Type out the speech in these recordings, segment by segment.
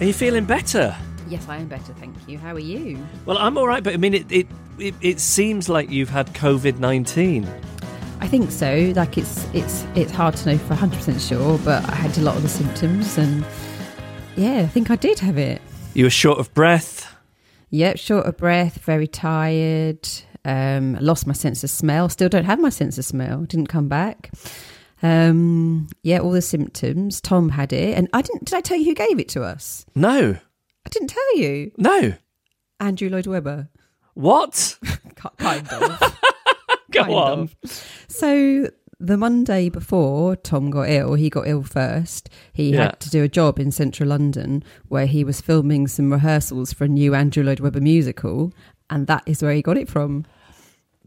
Are you feeling better? Yes, I am better, thank you. How are you? Well, I'm all right, but I mean, it it, it, it seems like you've had COVID 19. I think so. Like it's it's it's hard to know for 100% sure, but I had a lot of the symptoms and yeah, I think I did have it. You were short of breath. Yep, short of breath, very tired, um, lost my sense of smell. Still don't have my sense of smell. Didn't come back. Um, yeah, all the symptoms. Tom had it, and I didn't. Did I tell you who gave it to us? No, I didn't tell you. no. Andrew Lloyd Webber. What? Kind of. Go kind on. of. So the Monday before Tom got ill, he got ill first. He Yeah. had to do a job in central London where he was filming some rehearsals for a new Andrew Lloyd Webber musical, and that is where he got it from.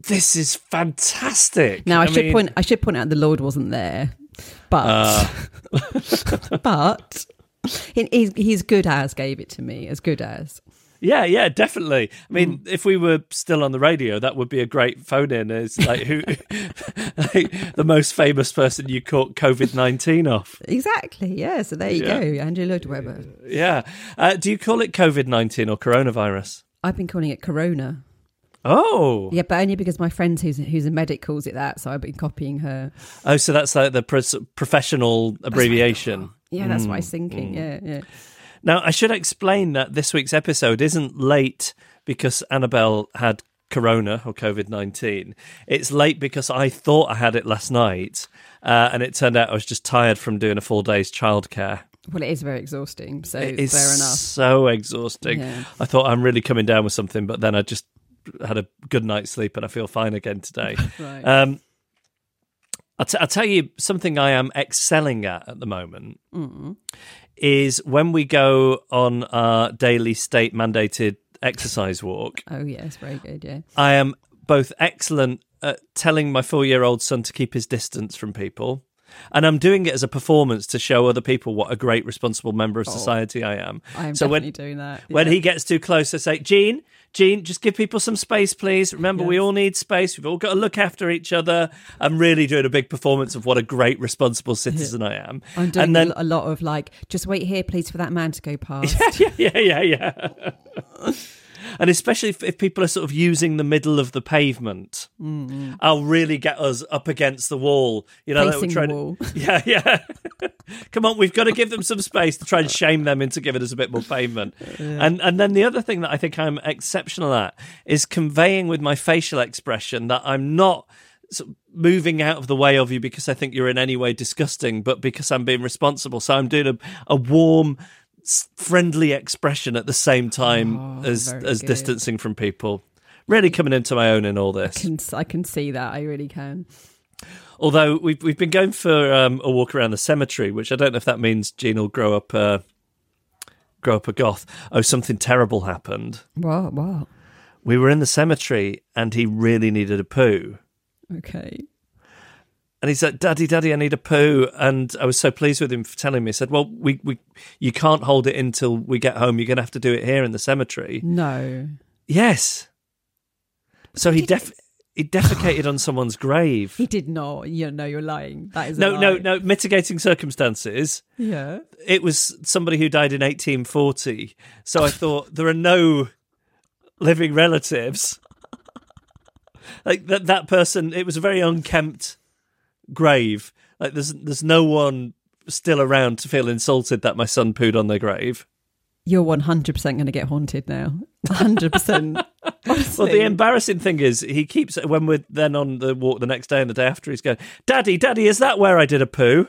This is fantastic. Now I, should mean, point I should point out the Lord wasn't there, but Uh. but he's, he's good as gave it to me as good as. Yeah, yeah, definitely. I mean, Mm. if we were still on the radio, that would be a great phone in. Is like who, like the most famous person you caught COVID nineteen off. Exactly. Yeah. So there you Yeah. go, Andrew Lloyd Webber. Yeah. Uh, do you call it COVID nineteen or coronavirus? I've been calling it Corona. Oh, Yeah, but only because my friend who's who's a medic calls it that, so I've been copying her. oh, so that's like the professional abbreviation. Yeah, that's Mm, what I was thinking. Yeah, yeah. Now, I should explain that this week's episode isn't late because Annabelle had corona or COVID 19. It's late because I thought I had it last night, uh, and it turned out I was just tired from doing a full day's childcare. Well, it is very exhausting. So It is fair enough. so exhausting. Yeah. I thought I'm really coming down with something, but then I just had a good night's sleep and I feel fine again today. Right. um, I'll, t- I'll tell you something I am excelling at at the moment Mm. is when we go on our daily state mandated exercise walk. Oh yes, very good. Yeah. I am both excellent at telling my four year old son to keep his distance from people. And I'm doing it as a performance to show other people what a great responsible member of oh, society I am. I am so when, doing that. when he gets too close, I say, Gene, Gene, just give people some space, please. Remember, we all need space. We've all got to look after each other. I'm really doing a big performance of what a great responsible citizen I am. I'm doing and then, a lot of like, just wait here, please, for that man to go past. yeah, yeah, yeah, yeah. and especially if, if people are sort of using the middle of the pavement, mm-hmm. I'll really get us up against the wall. You know, that we're Facing the trying to- wall. yeah, yeah. Come on, we've got to give them some space to try and shame them into giving us a bit more pavement. And and then the other thing that I think I'm exceptional at is conveying with my facial expression that I'm not sort of moving out of the way of you because I think you're in any way disgusting, but because I'm being responsible. So I'm doing a, a warm, friendly expression at the same time Oh, as as good. distancing from people. Really coming into my own in all this. Can, I can see that. I really can. Although we've we've been going for um, a walk around the cemetery, which I don't know if that means Jean will grow up uh, grow up a goth. Oh, something terrible happened. What? What? We were in the cemetery, and he really needed a poo. Okay. And he said, "Daddy, Daddy, I need a poo." And I was so pleased with him for telling me. He said, "Well, we, we you can't hold it until we get home. You're going to have to do it here in the cemetery." No. Yes. So he def he defecated on someone's grave. He did not. You know, you're lying. That is No, no, no. Mitigating circumstances. Yeah. It was somebody who died in 1840. So I thought there are no living relatives. Like that, that person. It was a very unkempt grave. Like there's, there's no one still around to feel insulted that my son pooed on their grave. You're 100% going to get haunted now. 100%. Well, the embarrassing thing is, he keeps when we're then on the walk the next day and the day after, he's going, "Daddy, Daddy, is that where I did a poo?"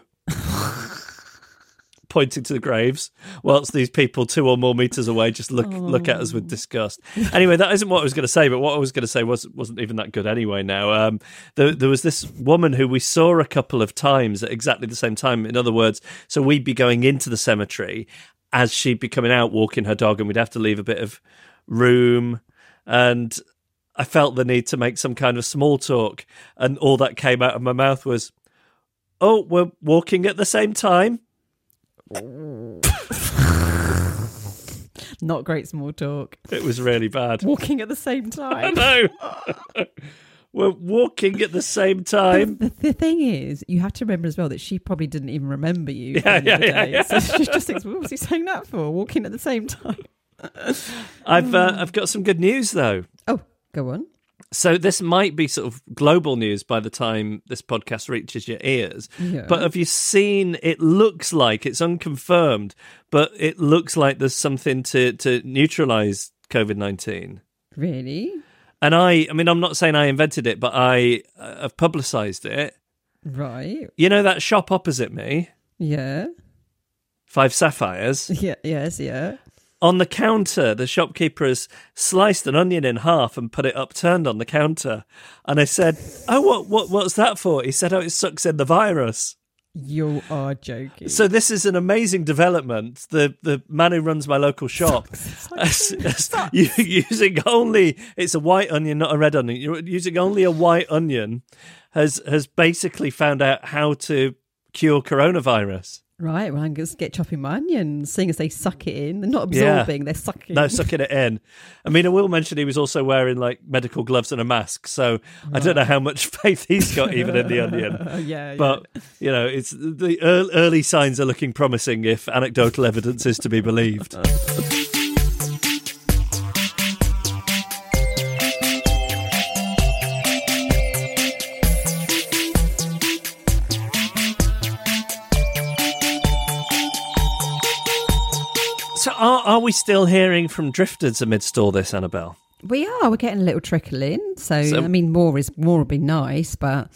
Pointing to the graves, whilst these people two or more meters away just look look at us with disgust. Anyway, that isn't what I was going to say. But what I was going to say was wasn't even that good anyway. Now, um, there, there was this woman who we saw a couple of times at exactly the same time. In other words, so we'd be going into the cemetery as she'd be coming out walking her dog, and we'd have to leave a bit of room and I felt the need to make some kind of small talk, and all that came out of my mouth was, "Oh, we're walking at the same time." Not great small talk. It was really bad. Walking at the same I time. know. we're walking at the same time. The, the thing is, you have to remember as well that she probably didn't even remember you. Yeah, at the end of the yeah, day. yeah, So she just thinks, what was he saying that for? Walking at the same time. I've uh, I've got some good news though. Oh, go on. So this might be sort of global news by the time this podcast reaches your ears. Yeah. But have you seen? It looks like it's unconfirmed, but it looks like there's something to to neutralize COVID nineteen. Really? And I, I mean, I'm not saying I invented it, but I uh, have publicised it. Right. You know that shop opposite me, Yeah. Five Sapphires. Yeah. Yes. Yeah. On the counter, the shopkeeper has sliced an onion in half and put it upturned on the counter. And I said, "Oh, what, what, what's that for?" He said, "Oh, it sucks in the virus." You are joking. So this is an amazing development. The the man who runs my local shop, as- as- u- using only it's a white onion, not a red onion. You're using only a white onion, has has basically found out how to cure coronavirus. Right, well, I'm going to get chopping my onions, seeing as they suck it in. They're not Yeah. absorbing, they're sucking. No, sucking it in. I mean, I will mention he was also wearing like medical gloves and a mask, so I don't know how much faith he's got even in the onion. Yeah, But you know, it's the early signs are looking promising if anecdotal evidence is to be believed. are, are we still hearing from drifters amidst all this, Annabelle? We are. We're getting a little trickle in. So, So- I mean, more is more would be nice, but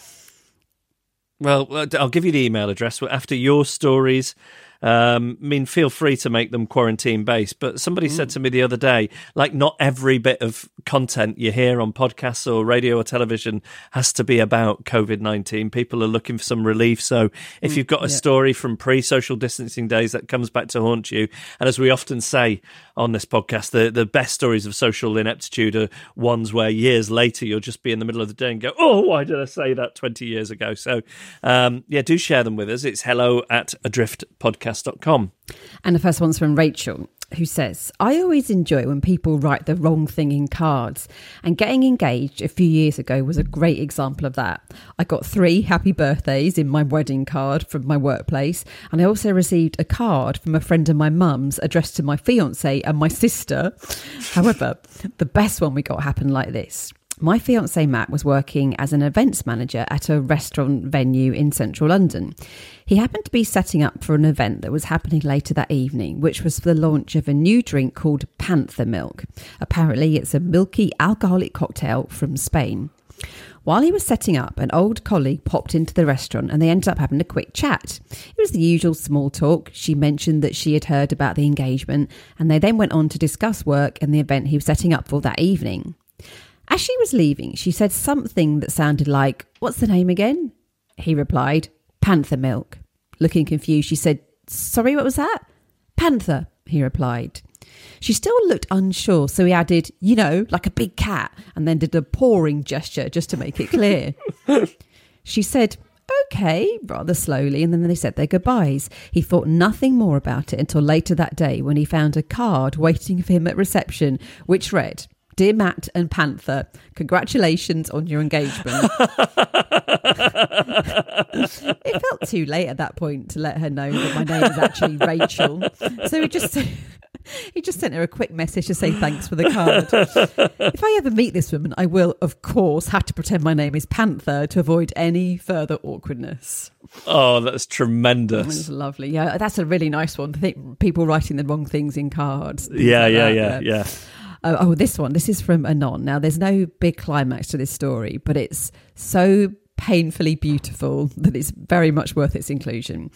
Well, uh, I'll give you the email address. After your stories, um, I mean, feel free to make them quarantine based. But somebody said to me the other day, like, not every bit of content you hear on podcasts or radio or television has to be about COVID 19. People are looking for some relief. So if you've got a story from pre social distancing days that comes back to haunt you, and as we often say on this podcast, the, the best stories of social ineptitude are ones where years later you'll just be in the middle of the day and go, oh, why did I say that 20 years ago? So, um, yeah, do share them with us. It's hello at adriftpodcast.com. And the first one's from Rachel, who says, I always enjoy when people write the wrong thing in cards. And getting engaged a few years ago was a great example of that. I got three happy birthdays in my wedding card from my workplace. And I also received a card from a friend of my mum's addressed to my fiance and my sister. However, the best one we got happened like this. My fiance Matt was working as an events manager at a restaurant venue in central London. He happened to be setting up for an event that was happening later that evening, which was for the launch of a new drink called Panther Milk. Apparently, it's a milky alcoholic cocktail from Spain. While he was setting up, an old colleague popped into the restaurant and they ended up having a quick chat. It was the usual small talk. She mentioned that she had heard about the engagement and they then went on to discuss work and the event he was setting up for that evening. As she was leaving, she said something that sounded like, What's the name again? He replied, Panther Milk. Looking confused, she said, Sorry, what was that? Panther, he replied. She still looked unsure, so he added, You know, like a big cat, and then did a pawing gesture just to make it clear. she said, Okay, rather slowly, and then they said their goodbyes. He thought nothing more about it until later that day when he found a card waiting for him at reception, which read, Dear Matt and Panther, congratulations on your engagement. it felt too late at that point to let her know that my name is actually Rachel. So he just he just sent her a quick message to say thanks for the card. if I ever meet this woman, I will, of course, have to pretend my name is Panther to avoid any further awkwardness. Oh, that's tremendous. lovely. Yeah, that's a really nice one. I think people writing the wrong things in cards. Yeah, like yeah, that, yeah, Oh, oh, this one. This is from Anon. Now, there's no big climax to this story, but it's so painfully beautiful that it's very much worth its inclusion.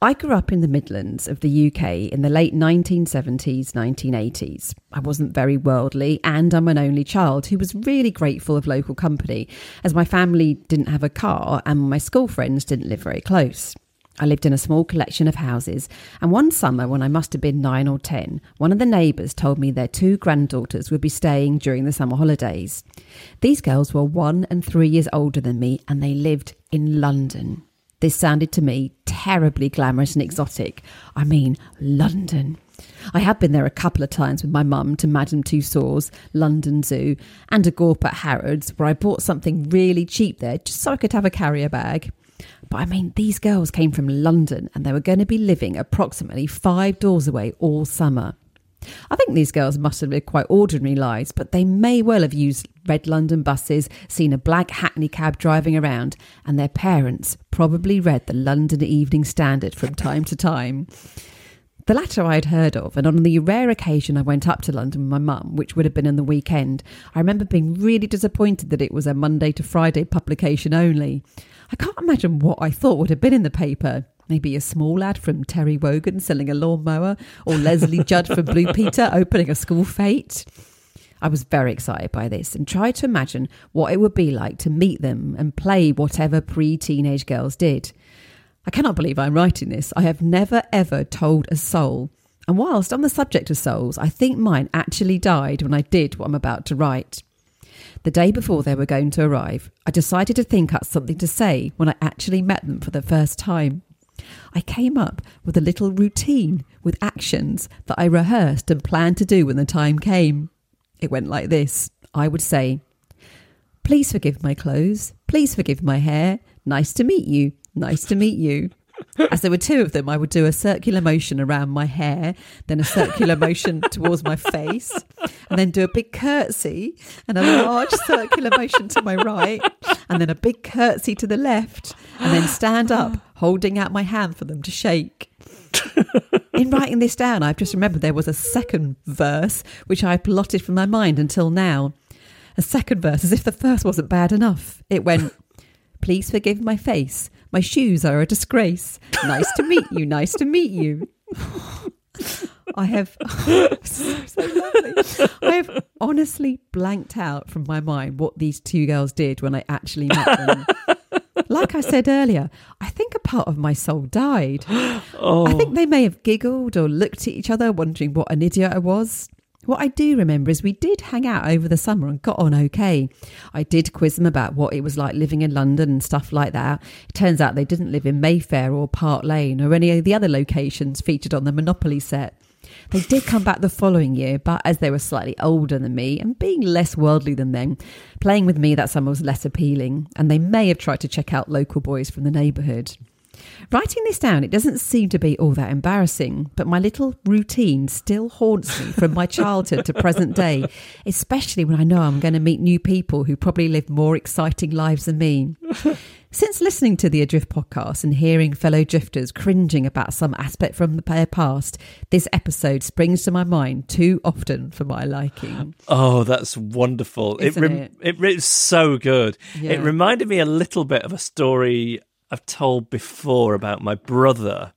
I grew up in the Midlands of the UK in the late 1970s, 1980s. I wasn't very worldly, and I'm an only child who was really grateful of local company, as my family didn't have a car and my school friends didn't live very close. I lived in a small collection of houses, and one summer when I must have been nine or ten, one of the neighbours told me their two granddaughters would be staying during the summer holidays. These girls were one and three years older than me, and they lived in London. This sounded to me terribly glamorous and exotic. I mean, London. I had been there a couple of times with my mum to Madame Tussauds, London Zoo, and a Gorp at Harrods, where I bought something really cheap there just so I could have a carrier bag. But I mean, these girls came from London and they were going to be living approximately five doors away all summer. I think these girls must have lived quite ordinary lives, but they may well have used red London buses, seen a black hackney cab driving around, and their parents probably read the London Evening Standard from time to time. The latter I had heard of, and on the rare occasion I went up to London with my mum, which would have been on the weekend, I remember being really disappointed that it was a Monday to Friday publication only. I can't imagine what I thought would have been in the paper. Maybe a small lad from Terry Wogan selling a lawnmower, or Lesley Judd from Blue Peter opening a school fete. I was very excited by this and tried to imagine what it would be like to meet them and play whatever pre teenage girls did. I cannot believe I'm writing this. I have never ever told a soul. And whilst on the subject of souls, I think mine actually died when I did what I'm about to write. The day before they were going to arrive, I decided to think up something to say when I actually met them for the first time. I came up with a little routine with actions that I rehearsed and planned to do when the time came. It went like this I would say, Please forgive my clothes. Please forgive my hair. Nice to meet you. Nice to meet you. As there were two of them, I would do a circular motion around my hair, then a circular motion towards my face, and then do a big curtsy and a large circular motion to my right, and then a big curtsy to the left, and then stand up, holding out my hand for them to shake. In writing this down, I've just remembered there was a second verse which I blotted from my mind until now. A second verse, as if the first wasn't bad enough. It went, Please forgive my face. My shoes are a disgrace. Nice to meet you. Nice to meet you. I have so, so lovely. I have honestly blanked out from my mind what these two girls did when I actually met them. Like I said earlier, I think a part of my soul died. Oh, I think they may have giggled or looked at each other, wondering what an idiot I was. What I do remember is we did hang out over the summer and got on okay. I did quiz them about what it was like living in London and stuff like that. It turns out they didn't live in Mayfair or Park Lane or any of the other locations featured on the Monopoly set. They did come back the following year, but as they were slightly older than me and being less worldly than them, playing with me that summer was less appealing, and they may have tried to check out local boys from the neighbourhood. Writing this down, it doesn't seem to be all that embarrassing, but my little routine still haunts me from my childhood to present day, especially when I know I'm going to meet new people who probably live more exciting lives than me. Since listening to the Adrift podcast and hearing fellow drifters cringing about some aspect from their past, this episode springs to my mind too often for my liking. oh, that's wonderful. Isn't rem- it? it it's so good. Yeah. It reminded me a little bit of a story I've told before about my brother.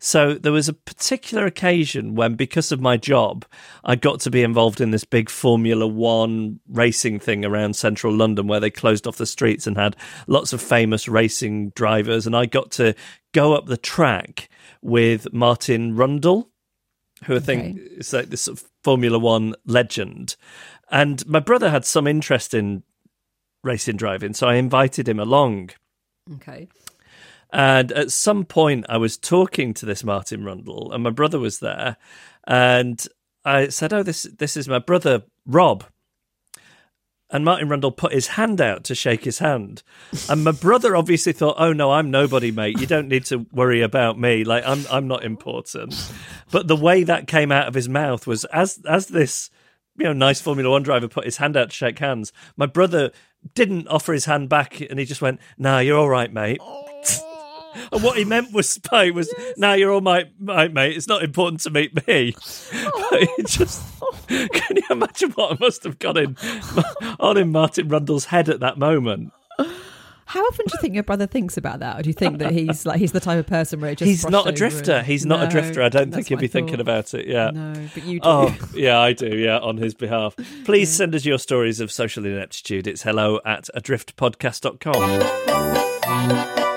So there was a particular occasion when, because of my job, I got to be involved in this big Formula One racing thing around central London where they closed off the streets and had lots of famous racing drivers. And I got to go up the track with Martin Brundle, who I think Okay. is like this sort of Formula One legend. And my brother had some interest in racing driving, so I invited him along. Okay. And at some point, I was talking to this Martin Brundle, and my brother was there, and I said, "Oh, this this is my brother Rob. And Martin Brundle put his hand out to shake his hand. And my brother obviously thought, oh no, I'm nobody, mate. You don't need to worry about me. Like I'm I'm not important. But the way that came out of his mouth was as as this you know, nice Formula One driver put his hand out to shake hands. My brother didn't offer his hand back and he just went, Nah, you're all right, mate. Oh. and what he meant was Spy was, Nah, you're all right, my mate. It's not important to meet me. Oh. But it just can you imagine what I must have got in on in Martin Brundle's head at that moment? How often do you think your brother thinks about that, or do you think that he's like he's the type of person where it just He's not a drifter. He's not a drifter. I don't think he'll be thinking about it. Yeah. No, but you oh, do. Oh, yeah, I do. Yeah, on his behalf. Please send us your stories of social ineptitude. It's hello at adriftpodcast.com.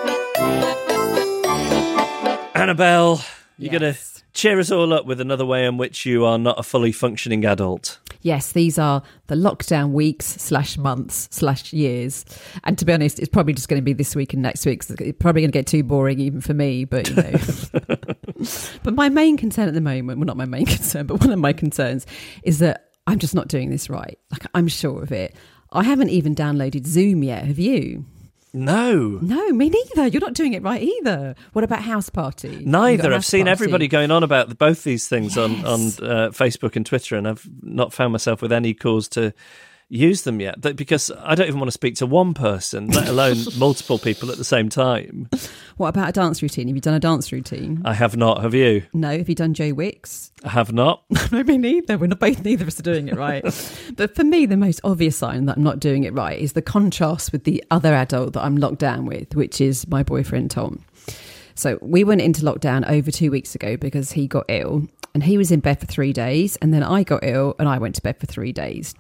Annabelle, you're going to cheer us all up with another way in which you are not a fully functioning adult. Yes, these are the lockdown weeks slash months slash years. And to be honest, it's probably just going to be this week and next week. It's probably going to get too boring even for me, but you know. but my main concern at the moment, well, not my main concern, but one of my concerns is that I'm just not doing this right. Like, I'm sure of it. I haven't even downloaded Zoom yet. Have you? No. No, me neither. You're not doing it right either. What about House Party? Neither. I've seen Party? everybody going on about both these things on on uh, Facebook and Twitter, and I've not found myself with any cause to use them yet. Because I don't even want to speak to one person, let alone multiple people at the same time. What about a dance routine? Have you done a dance routine? I have not. Have you? No. Have you done Joe Wicks? I have not. no, me neither. We're not both neither of us are doing it right. but for me, the most obvious sign that I'm not doing it right is the contrast with the other adult that I'm locked down with, which is my boyfriend Tom. So we went into lockdown over two weeks ago because he got ill and he was in bed for three days. And then I got ill and I went to bed for three days.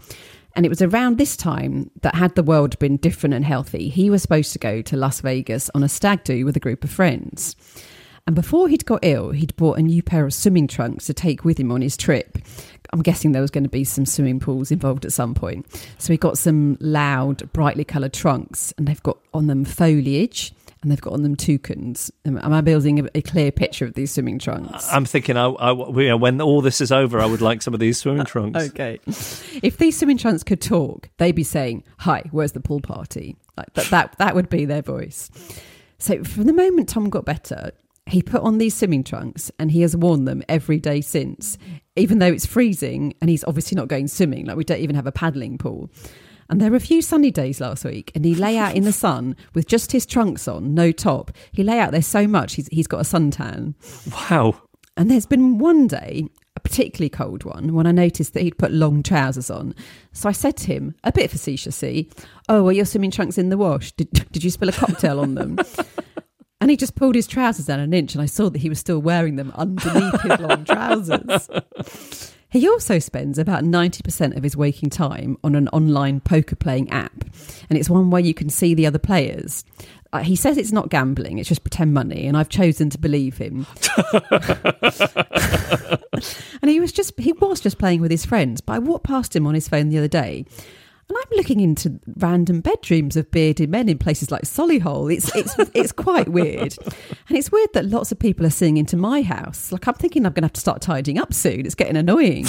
And it was around this time that, had the world been different and healthy, he was supposed to go to Las Vegas on a stag do with a group of friends. And before he'd got ill, he'd bought a new pair of swimming trunks to take with him on his trip. I'm guessing there was going to be some swimming pools involved at some point. So he got some loud, brightly coloured trunks, and they've got on them foliage and they've got on them toucans. Am am I building a, a clear picture of these swimming trunks? I'm thinking, I, I, you know, when all this is over, I would like some of these swimming trunks. Okay. If these swimming trunks could talk, they'd be saying, "Hi, where's the pool party?" Like that. That that would be their voice. So from the moment Tom got better, he put on these swimming trunks and he has worn them every day since, even though it's freezing and he's obviously not going swimming. Like we don't even have a paddling pool. And there were a few sunny days last week, and he lay out in the sun with just his trunks on, no top. He lay out there so much he's he's got a suntan. Wow. And there's been one day, a particularly cold one, when I noticed that he'd put long trousers on. So I said to him, a bit facetiously, Oh, are your swimming trunks in the wash? Did, did you spill a cocktail on them? And he just pulled his trousers down an inch, and I saw that he was still wearing them underneath his long trousers. He also spends about 90% of his waking time on an online poker playing app, and it's one where you can see the other players. Uh, he says it's not gambling, it's just pretend money, and I've chosen to believe him. and he was just he was just playing with his friends, but I walked past him on his phone the other day. And I'm looking into random bedrooms of bearded men in places like Solihull. It's it's it's quite weird, and it's weird that lots of people are seeing into my house. Like I'm thinking I'm going to have to start tidying up soon. It's getting annoying.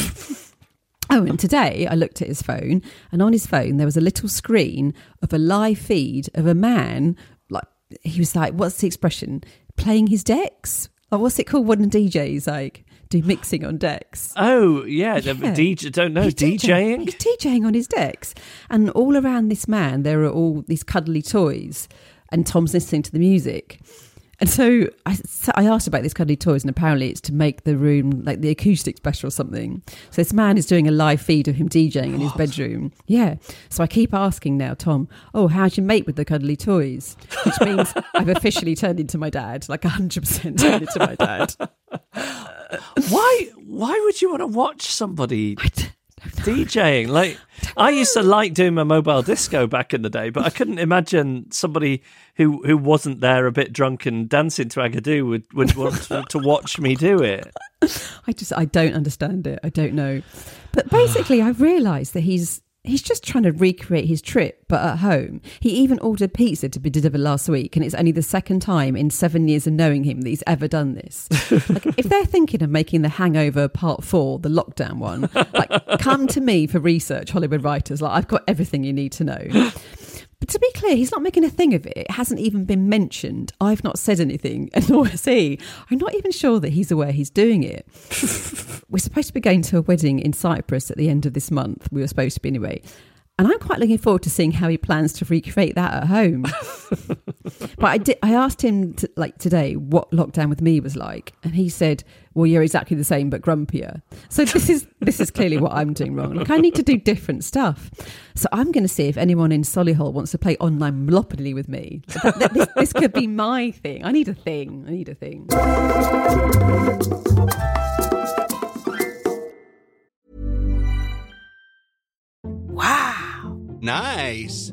Oh, and today I looked at his phone, and on his phone there was a little screen of a live feed of a man. Like he was like, "What's the expression? Playing his decks? Or what's it called when DJs like do mixing on decks?" Oh, yeah. the Yeah. DJ, don't know. DJing? He's DJing on his decks. And all around this man, there are all these cuddly toys. And Tom's listening to the music. And so I, so I asked about these cuddly toys, and apparently it's to make the room like the acoustics better or something. So this man is doing a live feed of him DJing in his bedroom. Yeah. So I keep asking now, Tom, oh, how'd you mate with the cuddly toys? Which means I've officially turned into my dad, like 100% turned into my dad. Why Why would you want to watch somebody DJing? Like, I used to like doing my mobile disco back in the day, but I couldn't imagine somebody who, who wasn't there a bit drunk and dancing to Agadoo would, would want to, to watch me do it. I just I don't understand it. I don't know. But basically, I've realised that he's he's just trying to recreate his trip, but at home. He even ordered pizza to be delivered last week, and it's only the second time in seven years of knowing him that he's ever done this. like, if they're thinking of making The Hangover Part Four, the lockdown one, like, come to me for research, Hollywood writers. Like, I've got everything you need to know. But to be clear, he's not making a thing of it. It hasn't even been mentioned. I've not said anything, and nor has he. I'm not even sure that he's aware he's doing it. We're supposed to be going to a wedding in Cyprus at the end of this month. We were supposed to be anyway. And I'm quite looking forward to seeing how he plans to recreate that at home. but I did, I asked him to, like today what lockdown with me was like, and he said, "Well, you're exactly the same but grumpier." So this is this is clearly what I'm doing wrong. Like I need to do different stuff. So I'm going to see if anyone in Solihull wants to play online Monopoly with me. This, this could be my thing. I need a thing. I need a thing. Wow. Nice.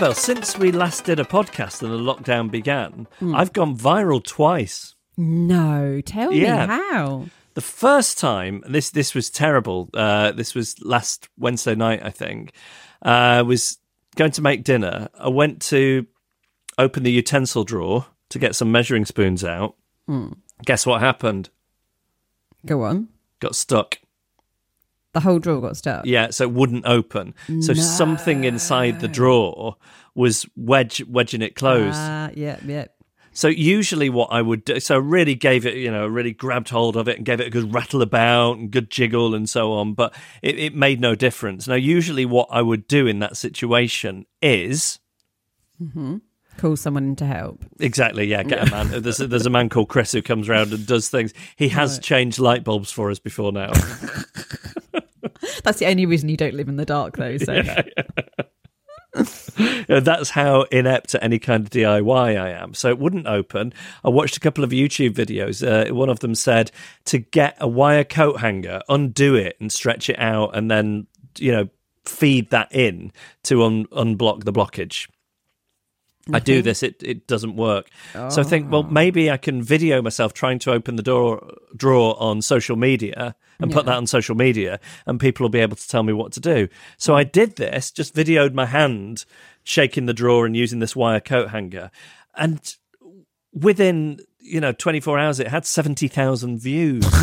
Annabelle, since we last did a podcast and the lockdown began, I've gone viral twice. No, tell Yeah. me how. The first time, this this was terrible. Uh, this was last Wednesday night, I think. Uh, I was going to make dinner. I went to open the utensil drawer to get some measuring spoons out. Guess what happened? Go on. Got stuck. The whole drawer got stuck. Yeah, so it wouldn't open. So something inside the drawer was wedge wedging it closed. Ah, yeah, yeah. So usually what I would do, so I really gave it, you know, really grabbed hold of it and gave it a good rattle about and good jiggle and so on, but it, it made no difference. Now, usually what I would do in that situation is Call someone in to help. exactly, yeah, get a man. There's a, there's a man called Chris who comes around and does things. He has changed light bulbs for us before now. That's the only reason you don't live in the dark, though. So You know, that's how inept at any kind of DIY I am. So it wouldn't open. I watched a couple of YouTube videos. Uh, one of them said to get a wire coat hanger, undo it and stretch it out, and then you know feed that in to un- unblock the blockage. I do mm-hmm. this, it it doesn't work. So I think, well, ah. maybe I can video myself trying to open the door drawer on social media and put that on social media, and people will be able to tell me what to do. So I did this, just videoed my hand shaking the drawer and using this wire coat hanger, and within you know 24 hours, it had 70,000 views.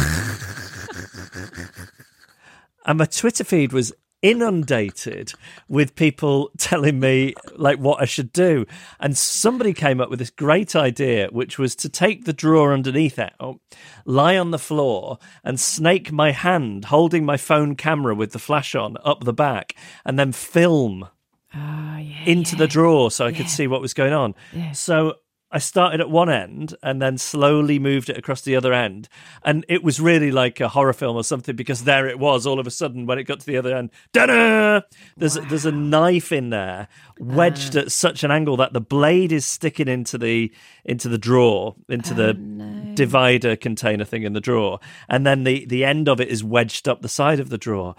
and my Twitter feed was inundated with people telling me like what I should do. And somebody came up with this great idea, which was to take the drawer underneath out, lie on the floor, and snake my hand holding my phone camera with the flash on up the back, and then film ah, into the drawer so I could see what was going on. So I started at one end and then slowly moved it across the other end. And it was really like a horror film or something because there it was all of a sudden when it got to the other end. Da-da! There's there's a knife in there wedged uh. at such an angle that the blade is sticking into the into the drawer, into the oh, divider container thing in the drawer. And then the the end of it is wedged up the side of the drawer.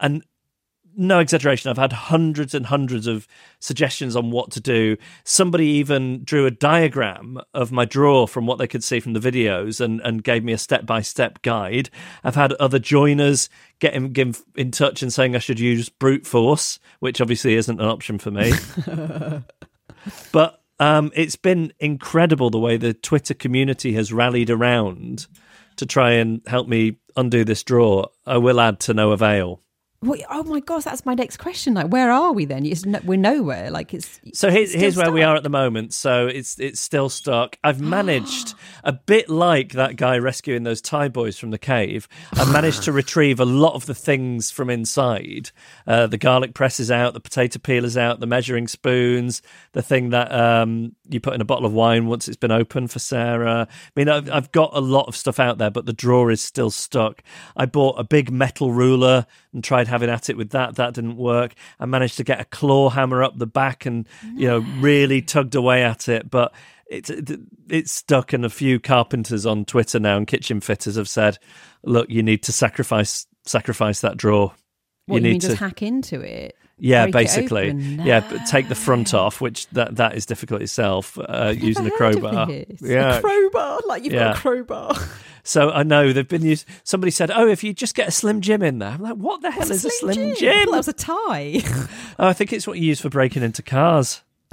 And no exaggeration, I've had hundreds and hundreds of suggestions on what to do. Somebody even drew a diagram of my drawer from what they could see from the videos and, and gave me a step by step guide. I've had other joiners get in, get in- touch and saying I should use brute force, which obviously isn't an option for me. but um, it's been incredible the way the Twitter community has rallied around to try and help me undo this draw. I will add to no avail. Well, oh my gosh, that's my next question. Like, where are we then? It's no, we're nowhere. Like, it's So here's, it's here's where we are at the moment. So it's it's still stuck. I've managed a bit like that guy rescuing those Thai boys from the cave. I've managed to retrieve a lot of the things from inside. Uh, the garlic press is out, the potato peel is out, the measuring spoons, the thing that um, you put in a bottle of wine once it's been open for Sarah. I mean, I've, I've got a lot of stuff out there, but the drawer is still stuck. I bought a big metal ruler and tried having at it with that. That didn't work. I managed to get a claw hammer up the back and you know really tugged away at it, but it's it's stuck. And a few carpenters on Twitter now and kitchen fitters have said, "Look, you need to sacrifice sacrifice that drawer. What, you you, need mean to." just hack into it? Yeah, basically, yeah. But take the front off, which that that is difficult itself uh, using a Never heard of crowbar. Yeah, A crowbar, like you've Yeah. got a crowbar. So I know they've been used. Somebody said, "Oh, if you just get a Slim Jim in there," I'm like, "What the hell is a Slim Jim?" Well, that was a tie. Oh, I think it's what you use for breaking into cars.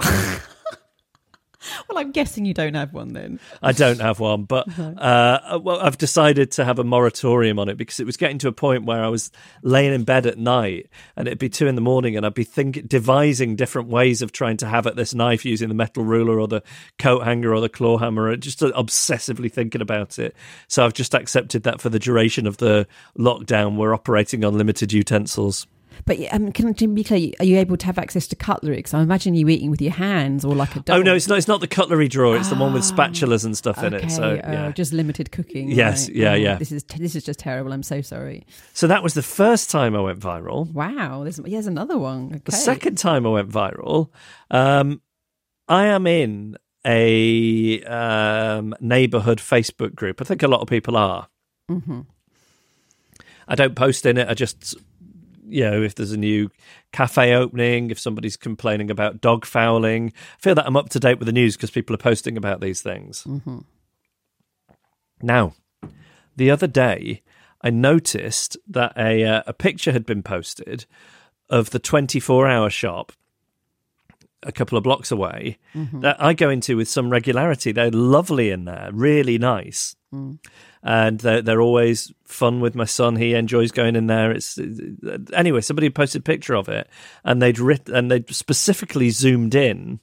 well, I'm guessing you don't have one then. I don't have one, but uh, uh, well, I've decided to have a moratorium on it because it was getting to a point where I was laying in bed at night and it'd be two in the morning, and I'd be think devising different ways of trying to have at this knife using the metal ruler or the coat hanger or the claw hammer, and just uh, obsessively thinking about it. So I've just accepted that for the duration of the lockdown, we're operating on limited utensils. But um, can to be clear, are you able to have access to cutlery? Because I imagine you eating with your hands or like a. Oh no, it's not. It's not the cutlery drawer. It's the one with spatulas and stuff in it. So Okay, uh, yeah. just limited cooking. Yes, right. yeah, Oh, yeah. This is this is just terrible. I'm so sorry. So that was the first time I went viral. Wow, there's here's another one. Okay. The second time I went viral, um, I am in a um, neighborhood Facebook group. I think a lot of people are. Mm-hmm. I don't post in it. I just, you know, if there's a new cafe opening, if somebody's complaining about dog fouling, I feel that I'm up to date with the news because people are posting about these things. Mm-hmm. Now, the other day, I noticed that a uh, a picture had been posted of the 24 hour shop a couple of blocks away that I go into with some regularity. They're lovely in there, really nice. And they're, they're always fun with my son. He enjoys going in there. It's anyway. Somebody posted a picture of it, and they'd writ- and they'd specifically zoomed in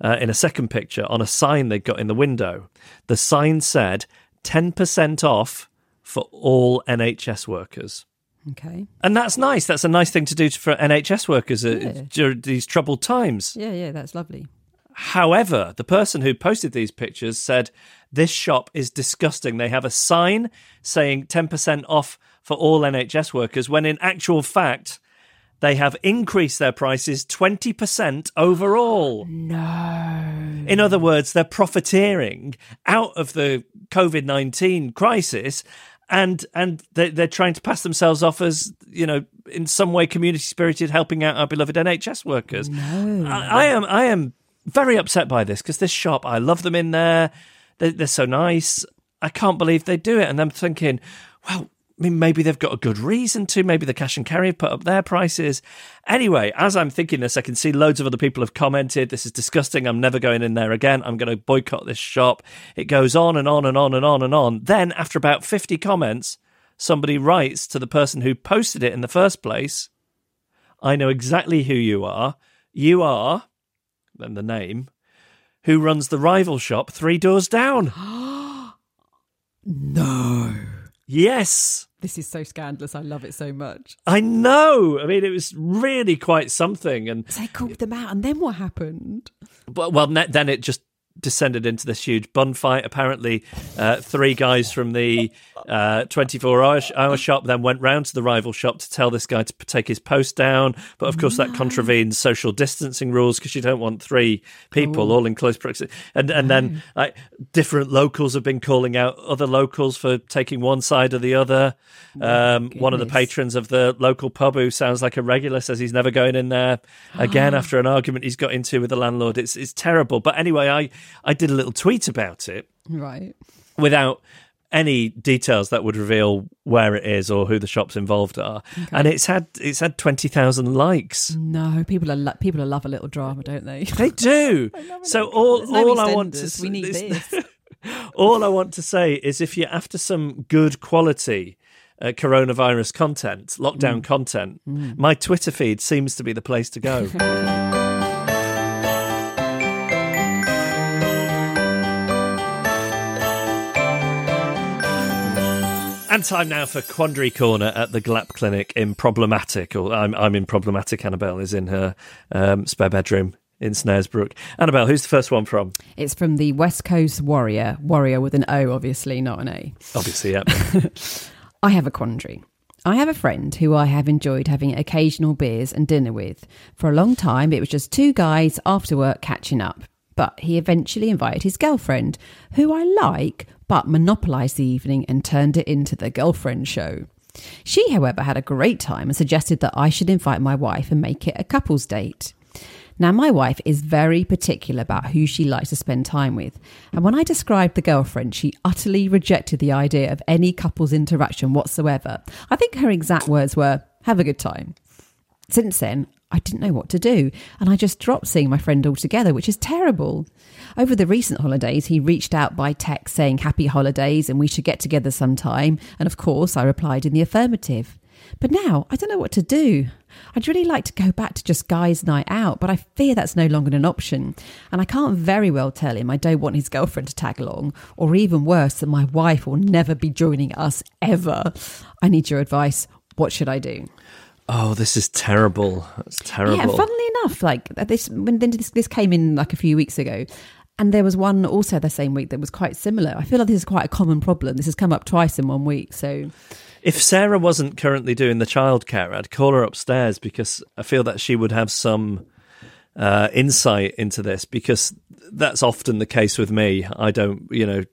uh, in a second picture on a sign they'd got in the window. The sign said ten percent off for all NHS workers. Okay. And that's nice. That's a nice thing to do for NHS workers uh, Yeah. during these troubled times. Yeah, yeah, that's lovely. However, the person who posted these pictures said this shop is disgusting. They have a sign saying 10% off for all NHS workers, when in actual fact, they have increased their prices 20% overall. No. In other words, they're profiteering out of the COVID 19 crisis. And and they, they're trying to pass themselves off as you know in some way community spirited, helping out our beloved NHS workers. No. I, I am I am very upset by this because this shop I love them in there. They're, they're so nice. I can't believe they do it, and I'm thinking, well, I mean, maybe they've got a good reason to. Maybe the cash and carry have put up their prices. Anyway, as I'm thinking this, I can see loads of other people have commented, "This is disgusting. I'm never going in there again. I'm going to boycott this shop." It goes on and on and on and on and on. Then, after about 50 comments, somebody writes to the person who posted it in the first place. I know exactly who you are. You are, then the name, who runs the rival shop three doors down. No. Yes, This is so scandalous. I love it so much. I know. I mean, it was really quite something. And So they called them out, and then what happened? but, well, then it just descended into this huge bun fight. Apparently, uh, three guys from the uh, 24 hour, hour shop then went round to the rival shop to tell this guy to take his post down. But of course, that contravenes social distancing rules because you don't want three people all in close proximity. And and then like different locals have been calling out other locals for taking one side or the other. Um, one of the patrons of the local pub who sounds like a regular says he's never going in there again after an argument he's got into with the landlord. It's it's terrible. But anyway, I I did a little tweet about it Right. without any details that would reveal where it is or who the shops involved are, and it's had it's had twenty thousand likes. No, people are lo- people love a little drama, don't they? They do. so all no all I want to We need this- this. all I want to say is if you're after some good quality uh, coronavirus content, lockdown Mm. content, my Twitter feed seems to be the place to go. And time now for Quandary Corner at the Glap Clinic in Problematic. Or I'm, I'm in Problematic. Annabelle is in her um, spare bedroom in Snaresbrook. Annabelle, who's the first one from? It's from the West Coast Warrior. Warrior with an O, obviously, not an A. Obviously, yeah. I have a quandary. I have a friend who I have enjoyed having occasional beers and dinner with. For a long time, it was just two guys after work catching up. But he eventually invited his girlfriend, who I like, but monopolised the evening and turned it into the girlfriend show. She, however, had a great time and suggested that I should invite my wife and make it a couple's date. Now, my wife is very particular about who she likes to spend time with. And when I described the girlfriend, she utterly rejected the idea of any couple's interaction whatsoever. I think her exact words were, have a good time. Since then, I didn't know what to do, and I just dropped seeing my friend altogether, which is terrible. Over the recent holidays, he reached out by text saying happy holidays and we should get together sometime, and of course, I replied in the affirmative. But now, I don't know what to do. I'd really like to go back to just guys' night out, but I fear that's no longer an option. And I can't very well tell him I don't want his girlfriend to tag along, or even worse, that my wife will never be joining us ever. I need your advice. What should I do? oh, this is terrible. It's terrible. Yeah, funnily enough, like uh, this when then this, this came in like a few weeks ago, and there was one also the same week that was quite similar. I feel like this is quite a common problem. This has come up twice in one week, so If Sarah wasn't currently doing the childcare, I'd call her upstairs because I feel that she would have some uh, insight into this because that's often the case with me. I don't, you know,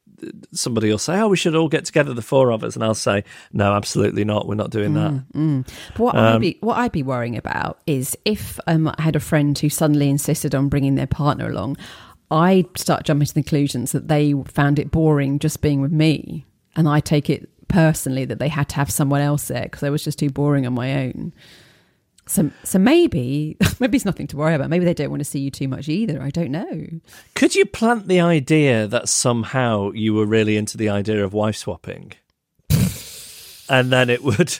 somebody will say, "Oh, we should all get together, the four of us," and I'll say, "No, absolutely not. We're not doing that." But what I'd be what I'd be worrying about is if um, I had a friend who suddenly insisted on bringing their partner along, I'd start jumping to the conclusions that they found it boring just being with me, and I take it personally that they had to have someone else there because I was just too boring on my own. So, so maybe maybe it's nothing to worry about. Maybe they don't want to see you too much either. I don't know. Could you plant the idea that somehow you were really into the idea of wife swapping, and then it would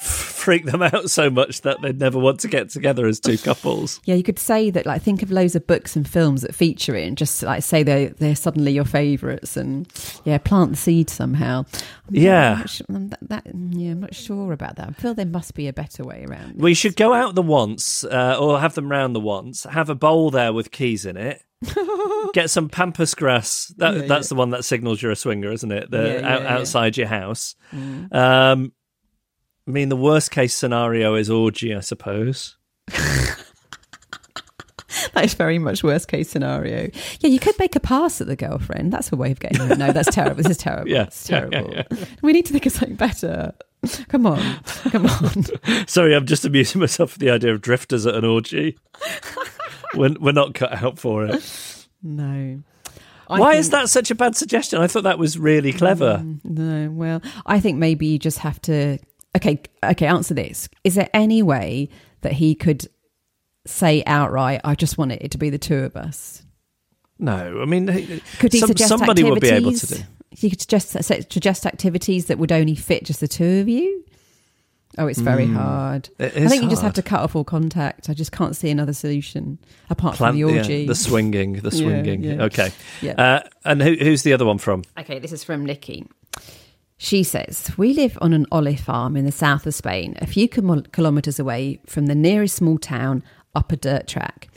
freak them out so much that they'd never want to get together as two couples? Yeah, you could say that. Like, think of loads of books and films that feature it, and just like say they they're suddenly your favourites, and yeah, plant the seed somehow. I'm Yeah. I'm not I'm that, that- yeah, I'm not sure about that. I feel there must be a better way around. We should go out the once, uh, or have them round the once. Have a bowl there with keys in it. Get some pampas grass. That, Yeah, that's yeah. the one that signals you're a swinger, isn't it? The Yeah, out. Mm. outside your house. Um, I mean, the worst case scenario is orgy, I suppose. That is very much worst case scenario. Yeah, you could make a pass at the girlfriend. That's a way of getting. her. No, that's terrible. This is terrible. Yeah, it's yeah, yeah, terrible. We need to think of something better. Come on, come on. Sorry, I'm just amusing myself with the idea of drifters at an orgy. we're, we're not cut out for it. No. I Why think- is that such a bad suggestion? I thought that was really clever. Mm, no, well, I think maybe you just have to. Okay, okay. Answer this: Is there any way that he could say outright, "I just want it to be the two of us"? No, I mean, Could he some- suggest somebody activities? would be able to do. He could suggest suggest activities that would only fit just the two of you. Oh, it's very hard. Hmm. It I is think you just have to cut off all contact. I just can't see another solution apart Plant from the yeah, orgy. the swinging, the Yeah, swinging. yeah. Okay. Yeah. Uh, and who, who's the other one from? Okay, this is from Nikki. She says, We live on an olive farm in the south of Spain, a few kilo- kilometres away from the nearest small town up a dirt track.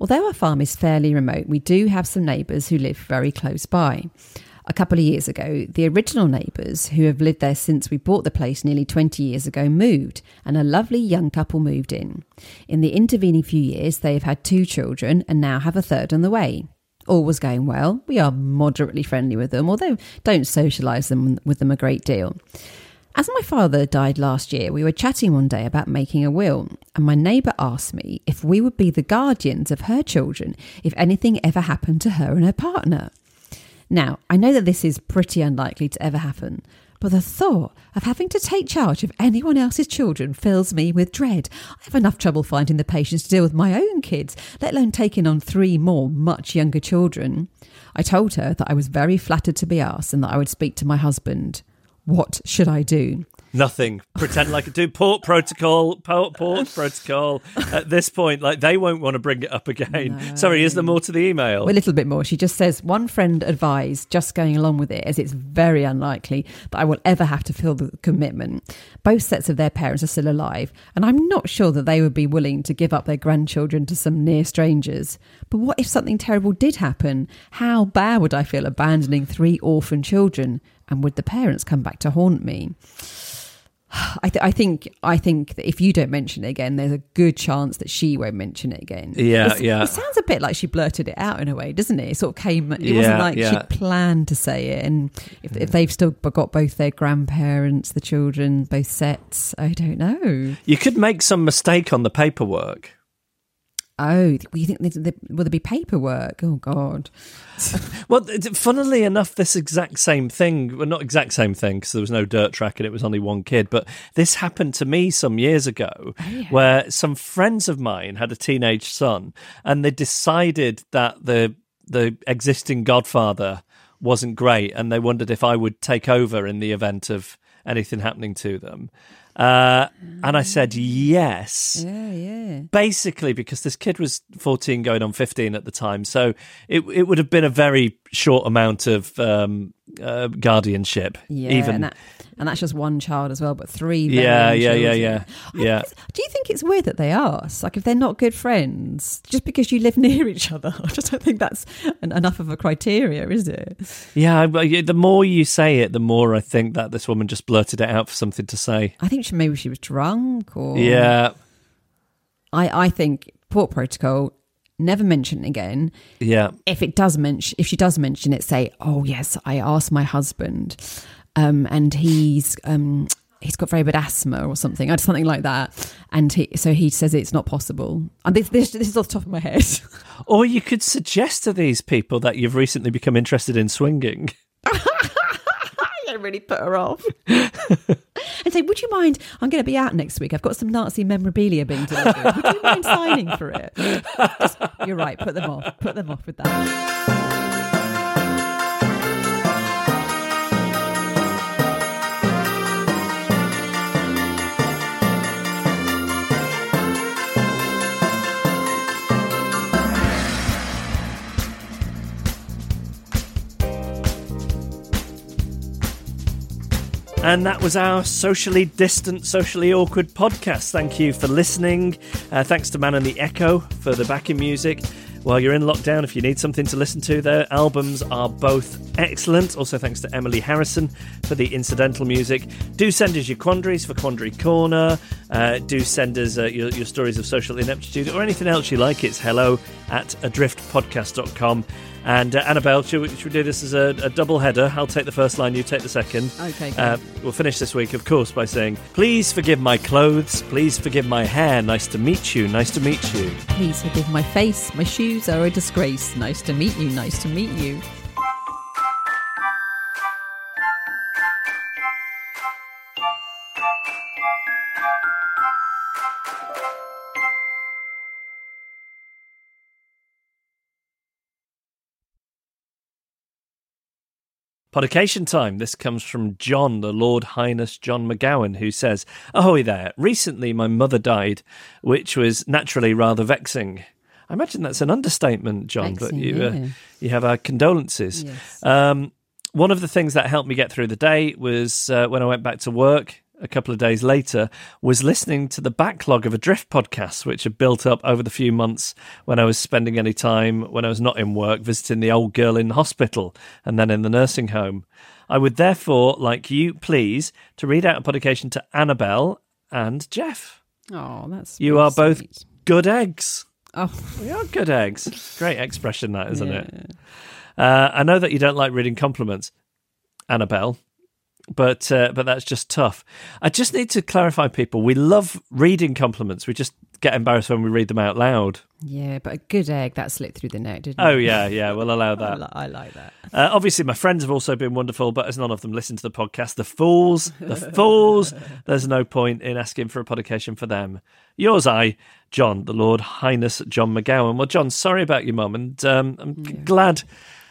Although our farm is fairly remote, we do have some neighbours who live very close by. A couple of years ago, the original neighbours, who have lived there since we bought the place nearly 20 years ago, moved, and a lovely young couple moved in. In the intervening few years, they have had two children and now have a third on the way. All was going well. We are moderately friendly with them, although don't socialise them with them a great deal. As my father died last year, we were chatting one day about making a will, and my neighbour asked me if we would be the guardians of her children if anything ever happened to her and her partner. Now, I know that this is pretty unlikely to ever happen, but the thought of having to take charge of anyone else's children fills me with dread. I have enough trouble finding the patience to deal with my own kids, let alone taking on three more much younger children. I told her that I was very flattered to be asked and that I would speak to my husband. What should I do? Nothing. Pretend like I do port protocol, port, port protocol. At this point, like they won't want to bring it up again. Sorry, is there more to the email? A little bit more. She just says, one friend advised just going along with it as it's very unlikely that I will ever have to feel the commitment. Both sets of their parents are still alive, and I'm not sure that they would be willing to give up their grandchildren to some near strangers. But what if something terrible did happen? How bad would I feel abandoning three orphan children? And would the parents come back to haunt me? I, th- I think I think that if you don't mention it again, there's a good chance that she won't mention it again. Yeah, It's- yeah. It sounds a bit like she blurted it out in a way, doesn't it? It sort of came. It Yeah, wasn't like yeah. she planned to say it. And if, if they've still got both their grandparents, the children, both sets, I don't know. you could make some mistake on the paperwork. Oh, you think there, will there be paperwork? Oh God. Well, funnily enough, this exact same thing, well, not exact same thing because there was no dirt track and it was only one kid, but this happened to me some years ago oh, where some friends of mine had a teenage son and they decided that the the existing godfather wasn't great and they wondered if I would take over in the event of anything happening to them. Uh, and I said yes Yeah, yeah. basically because this kid was 14 going on 15 at the time so it it would have been a very short amount of um, uh, guardianship Yeah, even that, and that's just one child as well, but three. yeah yeah yeah yeah yeah Do you think it's weird that they ask? Like, if they're not good friends, just because you live near each other, I just don't think that's an, enough of a criteria, is it? yeah the more you say it the more i think that this woman just blurted it out for something to say I think she, maybe she was drunk, or yeah I, I think port protocol. Never mention it again. yeah If it does mention, if she does mention it, say, "Oh yes, I asked my husband, um, and he's um, he's got very bad asthma or something, or something like that." And he, so he says it's not possible. And this, this, this is off the top of my head. or you could suggest to these people that you've recently become interested in swinging I really put her off. and say, would you mind? I'm going to be out next week. I've got some Nazi memorabilia being delivered. Would you mind signing for it? Just- you're right. Put them off. Put them off with that. And that was our socially distant, socially awkward podcast. Thank you for listening. Uh, thanks to Man and the Echo for the backing music. While you're in lockdown, if you need something to listen to, their albums are both excellent. Also, thanks to Emily Harrison for the incidental music. Do send us your quandaries for Quandary Corner. Uh, do send us uh, your, your stories of social ineptitude or anything else you like. It's hello at adriftpodcast.com. And uh, Annabel, should we, should we do this as a, a double header? I'll take the first line, you take the second. Okay. Uh, we'll finish this week, of course, by saying, Please forgive my clothes. Please forgive my hair. Nice to meet you. Nice to meet you. Please forgive my face. My shoes are a disgrace. Nice to meet you. Nice to meet you. Podication time. This comes from John, the Lord Highness John McGowan, who says, Ahoy there. Recently, my mother died, which was naturally rather vexing. I imagine that's an understatement, John, but Vexing, you, uh, you have our condolences. Yes. Um, one of the things that helped me get through the day was uh, when I went back to work a couple of days later, was listening to the backlog of Adrift podcasts, which had built up over the few months when I was spending any time when I was not in work, visiting the old girl in the hospital and then in the nursing home. I would therefore like you, please, to read out a podication to Annabel and Geoff. Oh, that's You are both sweet. good eggs. Oh, We are good eggs. Great expression, that isn't it? Uh, I know that you don't like reading compliments, Annabel, but uh, but that's just tough. I just need to clarify, people. We love reading compliments. We just get embarrassed when we read them out loud. yeah, but a good egg that slipped through the net, didn't Oh it? Oh yeah, yeah. We'll allow I, that. li- I like that. Uh, obviously, my friends have also been wonderful, but as none of them listen to the podcast, the fools, the fools, there's no point in asking for a podication for them. Yours, I, John, the Lord Highness John McGowan. Well, John, sorry about your mum, and um, I'm g- glad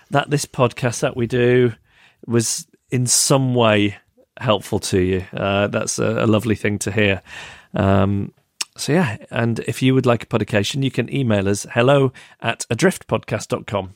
that this podcast that we do was in some way helpful to you. Uh, that's a, a, lovely thing to hear. Um, so yeah, and if you would like a podication, you can email us hello at adriftpodcast.com.